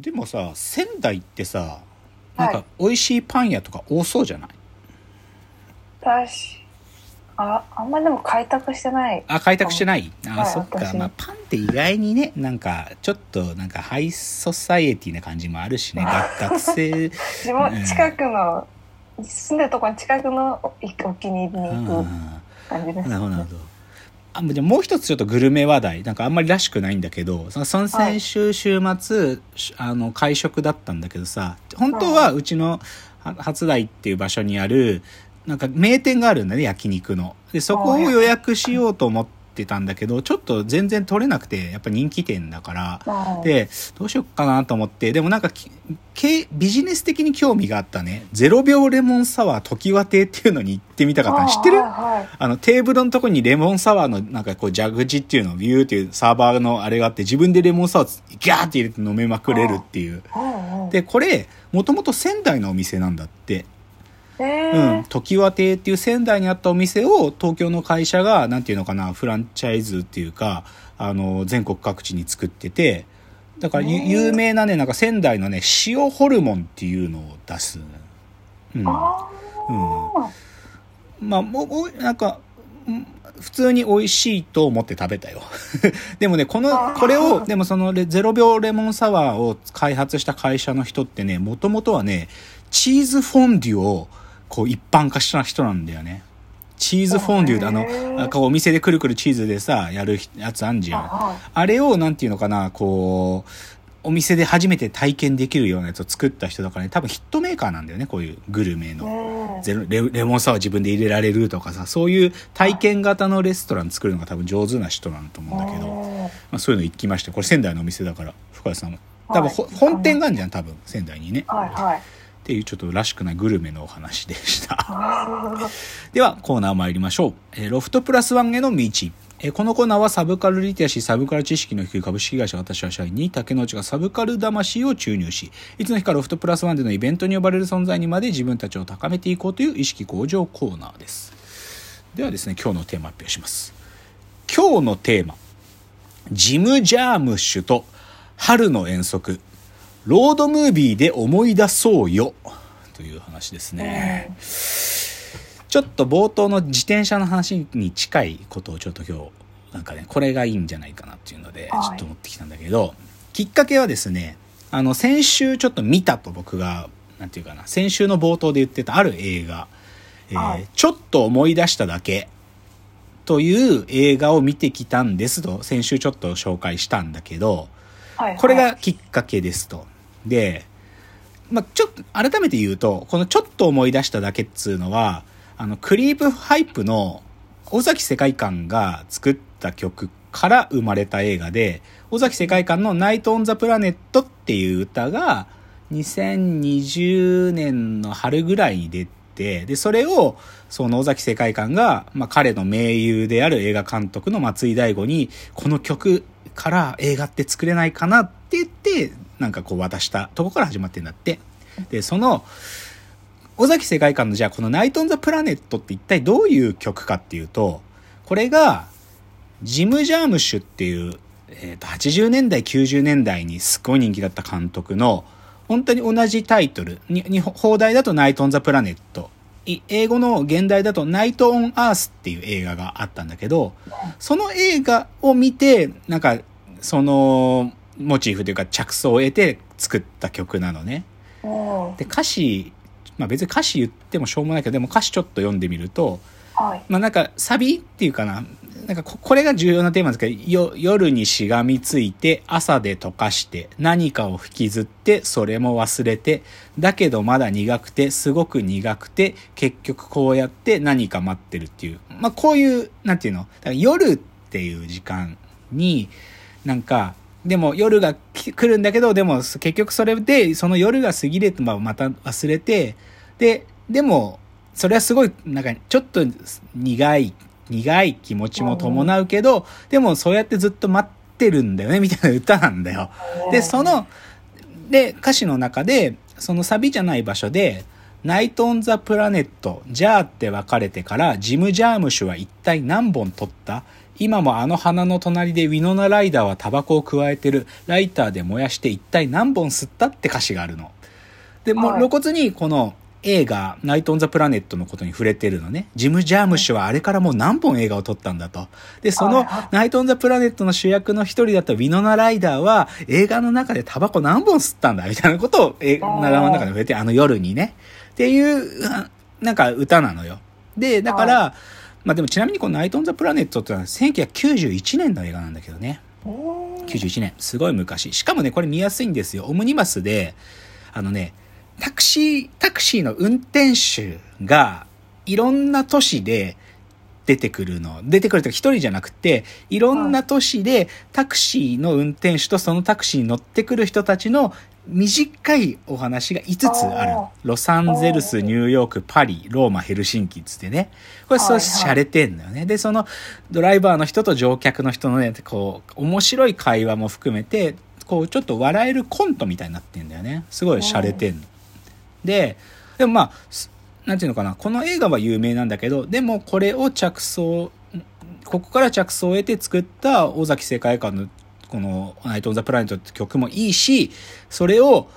でもさ仙台ってさはい。なんか美味しいパン屋とか多そうじゃない、私ああんまでも開拓してない。あ開拓してない？あ、はいそっか。私。まあパンって意外にねなんかちょっとなんかハイソサイエティな感じもあるしね。学学生自分近くの、住んでるところの近くのおお気に入りにうん。行く感じです、なるほどなるほどあもう一つちょっとグルメ話題。なんかあんまりらしくないんだけどその先週週末、しあの会食だったんだけどさ本当はうちのは初台っていう場所にあるなんか名店があるんだね焼肉の。でそこを予約しようと思ってたんだけどちょっと全然取れなくてやっぱ人気店だから。うんでどうしよっかなと思って。でもなんかビジネス的に興味があったね。0秒レモンサワー時和亭っていうのに行ってみたかったの。知ってる？はいはい。あのテーブルのとこにレモンサワーのなんかこう蛇口っていうのをビューっていうサーバーのあれがあって自分でレモンサワーギャーって入れて飲めまくれるっていう。で、これ、もともと仙台のお店なんだって。えうんー。時和亭っていう仙台にあったお店を東京の会社が、なんていうのかな、フランチャイズっていうか、あの、全国各地に作ってて、だから有名なね、なんか仙台のね、塩ホルモンっていうのを出す。うん。あーまあ、もうなんか、うん普通に美味しいと思って食べたよ。でもね、この、これを、でもそのレ0秒レモンサワーを開発した会社の人ってね、もともとはね、チーズフォンデュを、こう一般化した人なんだよね。チーズフォンデュで、あのへー、なんかお店でくるくるチーズでさ、やるやつあんじゃん。ああれを、なんていうのかな、こう、お店で初めて体験できるようなやつを作った人だからね、多分ヒットメーカーなんだよね、こういうグルメの。レレモンサワー自分で入れられるとかさそういう体験型のレストラン作るのが多分上手な人なんだと思うんだけど、まあ、そういうの行きましてこれ仙台のお店だから深谷さんも。多分、本店があるじゃん多分仙台にね、はいはいっていうちょっとらしくないグルメのお話でした。あ ではコーナー参りましょう、えーロフトプラスワンへの道。えーこのコーナーはサブカルリテラシー、サブカル知識の低い株式会社私は社員に竹之内がサブカル魂を注入し、いつの日かロフトプラスワンでのイベントに呼ばれる存在にまで自分たちを高めていこうという意識向上コーナーです。ではですね、今日のテーマ発表します。今日のテーマ、ジム・ジャームッシュと春の遠足、ロードムービーで思い出そうよ、という話ですね。ちょっと冒頭の自転車の話に近いことをちょっと今日、なんかね、これがいいんじゃないかなっていうので、ちはい。ょっと持ってきたんだけど、きっかけはですね、あの、先週ちょっと見たと僕が、なんていうかな、先週の冒頭で言ってたある映画、えーはい。ちょっと思い出しただけ。という映画を見てきたんですと、先週ちょっと紹介したんだけど、はい。これがきっかけですと。で、まあ、ちょっと、改めて言うと、このちょっと思い出しただけっつうのは、あの、クリープハイプの尾崎世界観が作った曲から生まれた映画で、尾崎世界観のナイト・オン・ザ・プラネットっていう歌が、2020年の春ぐらいに出て、で、それを、その尾崎世界観が、まあ、彼の盟友である映画監督の松井大悟に、この曲から映画って作れないかなって言って、なんかこう渡したとこから始まってんだって。で、その、尾崎世界観のじゃあこのナイト・オン・ザ・プラネットって一体どういう曲かっていうと、これが、ジム・ジャームシュっていう、えーと、80年代、90年代にすごい人気だった監督の、本当に同じタイトル。に、に、放題だとナイト・オン・ザ・プラネット。英語の現代だとナイト・オン・アースっていう映画があったんだけど、その映画を見て、なんか、その、モチーフというか着想を得て作った曲なのね。うんで、歌詞、まあ別に歌詞言ってもしょうもないけど、でも歌詞ちょっと読んでみると、はいまあなんかサビっていうかな、なんかここれが重要なテーマですけど、よ夜にしがみついて、朝で溶かして、何かを引きずって、それも忘れて、だけどまだ苦くて、すごく苦くて、結局こうやって何か待ってるっていう。まあこういう、なんていうの？夜っていう時間に、なんか、でも夜が来るんだけど、でも結局それで、その夜が過ぎればまた忘れて、で、でも、それはすごい、なんか、ちょっと苦い、苦い気持ちも伴うけど、でもそうやってずっと待ってるんだよね、みたいな歌なんだよ。で、その、で、歌詞の中で、そのサビじゃない場所で、ナイト・オン・ザ・プラネット、ジャーって別れてから、ジム・ジャームシュは一体何本取った？今もあの花の隣でウィノナ・ライダーはタバコを加えてる。ライターで燃やして一体何本吸ったって歌詞があるの。で、も露骨にこの映画、ナイト・オン・ザ・プラネットのことに触れてるのね。ジム・ジャームシュはあれからもう何本映画を撮ったんだと。で、そのナイト・オン・ザ・プラネットの主役の一人だったウィノナ・ライダーは映画の中でタバコ何本吸ったんだみたいなことを映画の中で触れて、あの夜にね。っていう、あなんか歌なのよ。で、だから、まあでもちなみにこのナイト・オン・ザ・プラネットってのは1991年の映画なんだけどね。おー91年。すごい昔。しかもね、これ見やすいんですよ。オムニバスで、あのね、タクシー、タクシーの運転手が、いろんな都市で出てくるの。出てくるというか一人じゃなくて、いろんな都市でタクシーの運転手とそのタクシーに乗ってくる人たちの短いお話が5つある。ロサンゼルス、ニューヨーク、パリ、ローマ、ヘルシンキっつってね。これ、そう、はいはい洒落てんのよね。で、その、ドライバーの人と乗客の人のね、こう、面白い会話も含めて、こう、ちょっと笑えるコントみたいになってんだよね。すごい洒落てんの。で、でもまあ、すなんていうのかな、この映画は有名なんだけど、でもこれを着想、ここから着想を得て作った尾崎世界観のこの「ナイト・オン・ザ・プラネット」って曲もいいし、それを、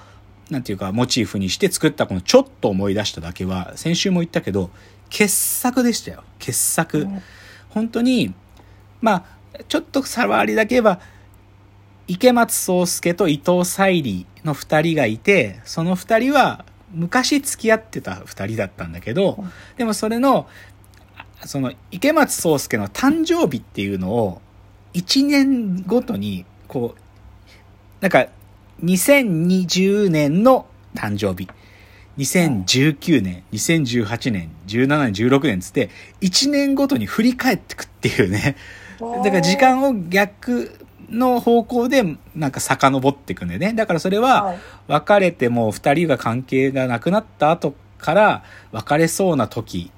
なんていうか、モチーフにして作ったこのちょっと思い出しただけは、先週も言ったけど、傑作でしたよ。傑作。うん本当に、まあ、ちょっと触りだけ言えば、池松壮亮と伊藤沙莉の二人がいて、その二人は昔付き合ってた二人だったんだけど、でもそれの、あその池松壮亮の誕生日っていうのを、一年ごとに、こう、なんか、2020年の誕生日。2019年、2018年、17年、16年つって、1年ごとに振り返ってくっていうね。だから時間を逆の方向でなんか遡っていくんだよね。だからそれははい別れても二人が関係がなくなった後から別れそうな時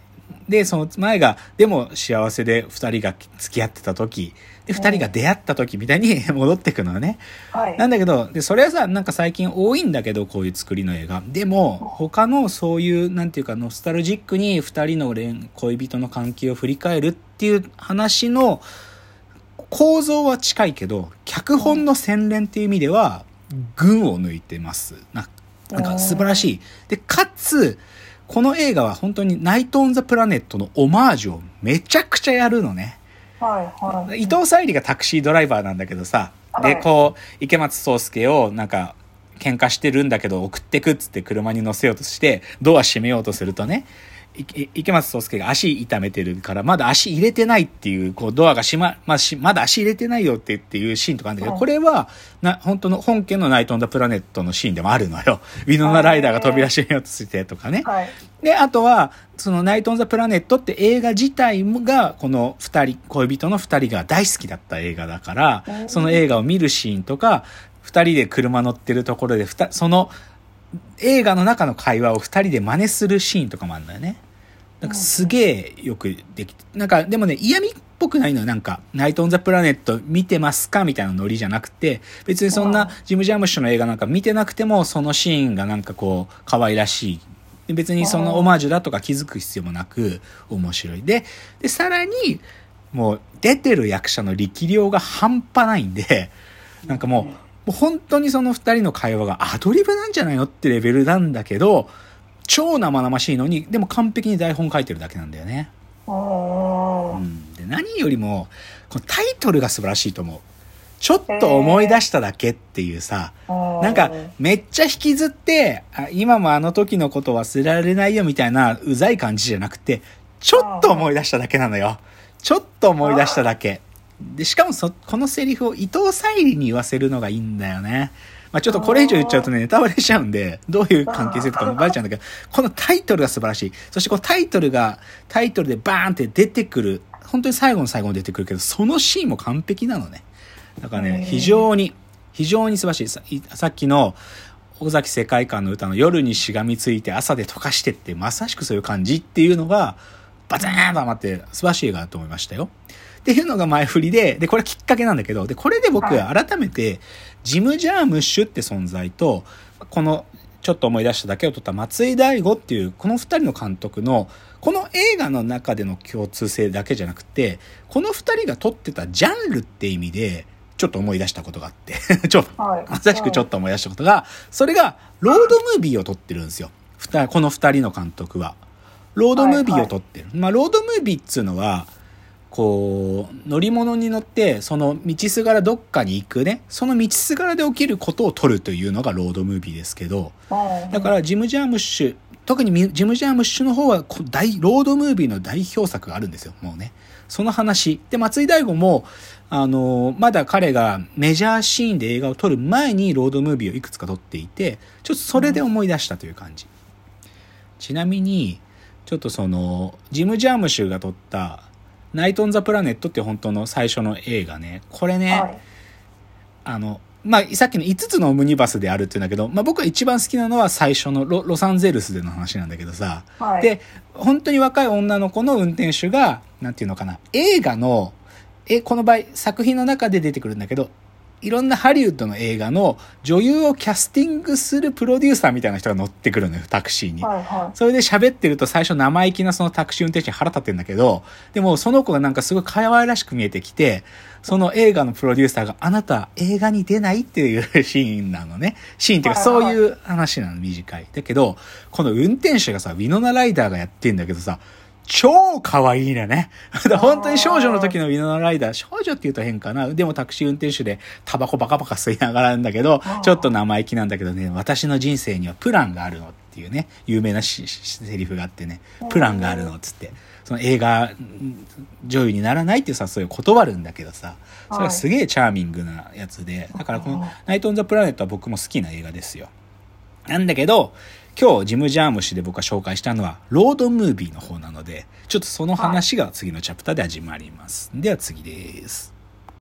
で、その前がでも幸せで二人が付き合ってた時で、二人が出会った時みたいに 戻っていくのよね。はいなんだけど、で、それはさ、なんか最近多いんだけど、こういう作りの映画。でも、他のそういう、なんていうか、ノスタルジックに二人の恋、恋人の関係を振り返るっていう話の構造は近いけど、脚本の洗練っていう意味では、群を抜いてます。ななんか素晴らしい。で、かつ、この映画は本当にナイト・オン・ザ・プラネットのオマージュをめちゃくちゃやるのね。はいはい伊藤沙莉がタクシードライバーなんだけどさ、で、はいこう、池松壮亮をなんか、喧嘩してるんだけど送ってくっつって車に乗せようとして、ドア閉めようとするとね、池松壮亮が。足痛めてるから、まだ足入れてないっていう、こう、ドアが閉ま、まあ、しまだ足入れてないよってっていうシーンとかあるんだけど、はい。これは、な、本当の、本家のナイト・オン・ザ・プラネットのシーンでもあるのよ。ウィノナ・ライダーが扉閉めようとしてとかね。はい。で、あとは、そのナイト・オン・ザ・プラネットって映画自体が、この二人、恋人の二人が大好きだった映画だからう、んその映画を見るシーンとか、二人で車乗ってるところで、ふたその映画の中の会話を二人で真似するシーンとかもあるんだよね。なんかすげえよくできて、なんかでもね、嫌味っぽくないのよ。なんか、ナイト・オン・ザ・プラネット見てますかみたいなノリじゃなくて、別にそんなジム・ジャームッシュの映画なんか見てなくても、そのシーンがなんかこう、可愛らしい。で別にそのオマージュだとか気づく必要もなく、面白い。で、で、さらに、もう出てる役者の力量が半端ないんで、なんかもう、もう本当にその二人の会話がアドリブなんじゃないのってレベルなんだけど、超生々しいのに、でも完璧に台本書いてるだけなんだよね。うん、で何よりも、このタイトルが素晴らしいと思う。ちょっと思い出しただけっていうさ、なんか、めっちゃ引きずって、あ今もあの時のこと忘れられないよみたいなうざい感じじゃなくて、ちょっと思い出しただけなのよ。ちょっと思い出しただけ。で、しかもそ、このセリフを伊藤沙莉に言わせるのがいいんだよね。まあちょっとこれ以上言っちゃうとね、ネタバレしちゃうんで、どういう関係性とかもバレちゃうんだけど、このタイトルが素晴らしい。そしてこのタイトルが、タイトルでバーンって出てくる。本当に最後の最後に出てくるけど、そのシーンも完璧なのね。だからね、非常に、非常に素晴らしい。さいさっきの、尾崎世界観の歌の夜にしがみついて朝で溶かしてって、まさしくそういう感じっていうのが、バツーンと余って素晴らしい映画だと思いましたよ。っていうのが前振りで、で、これきっかけなんだけど、で、これで僕は改めて、ジム・ジャームッシュって存在と、このちょっと思い出しただけを撮った松井大悟っていう、この二人の監督の、この映画の中での共通性だけじゃなくて、この二人が撮ってたジャンルって意味で、ちょっと思い出したことがあって、ちょっと、はいまさしくちょっと思い出したことが、それが、ロードムービーを撮ってるんですよ。この二人の監督は。ロードムービーを撮ってる。まあ、ロードムービーっつうのは、こう、乗り物に乗って、その道すがらどっかに行くね、その道すがらで起きることを撮るというのがロードムービーですけど、うんだからジム・ジャームッシュ、特にミジム・ジャームッシュの方はこ大、ロードムービーの代表作があるんですよ、もうね。その話。で、松井大悟も、あの、まだ彼がメジャーシーンで映画を撮る前にロードムービーをいくつか撮っていて、ちょっとそれで思い出したという感じ。ちなみに、ちょっとその、ジム・ジャームッシュが撮った、ナイト・オン・ザ・プラネットって本当の最初の映画ね。これね、はい。あの、まあ、さっきの5つのオムニバスであるっていうんだけど、まあ、僕が一番好きなのは最初のロロサンゼルスでの話なんだけどさ、はい。で、本当に若い女の子の運転手が、なんていうのかな、映画の、え、この場合、作品の中で出てくるんだけど、いろんなハリウッドの映画の女優をキャスティングするプロデューサーみたいな人が乗ってくるのよ、タクシーに。はいはそれで喋ってると最初生意気なそのタクシー運転手に腹立ってんだけど、でもその子がなんかすごい可愛らしく見えてきて、その映画のプロデューサーがあなた映画に出ないっていうシーンなのね。シーンっていうかそういう話なの、短い。だけど、この運転手がさ、ウィノナライダーがやってんだけどさ、超可愛いのね。本当に少女の時のウィノナライダー、少女って言うと変かな。でもタクシー運転手でタバコバカバカ吸いながらなんだけどちょっと生意気なんだけどね、私の人生にはプランがあるのっていうね、有名なセリフがあってね、プランがあるのっつって、その映画ん女優にならないっていう誘いを断るんだけどさ、それはすげえチャーミングなやつで、だからこのナイト・オン・ザ・プラネットは僕も好きな映画ですよ。なんだけど、今日ジム・ジャームシで僕が紹介したのはロードムービーの方なので、ちょっとその話が次のチャプターで始まります。では次です。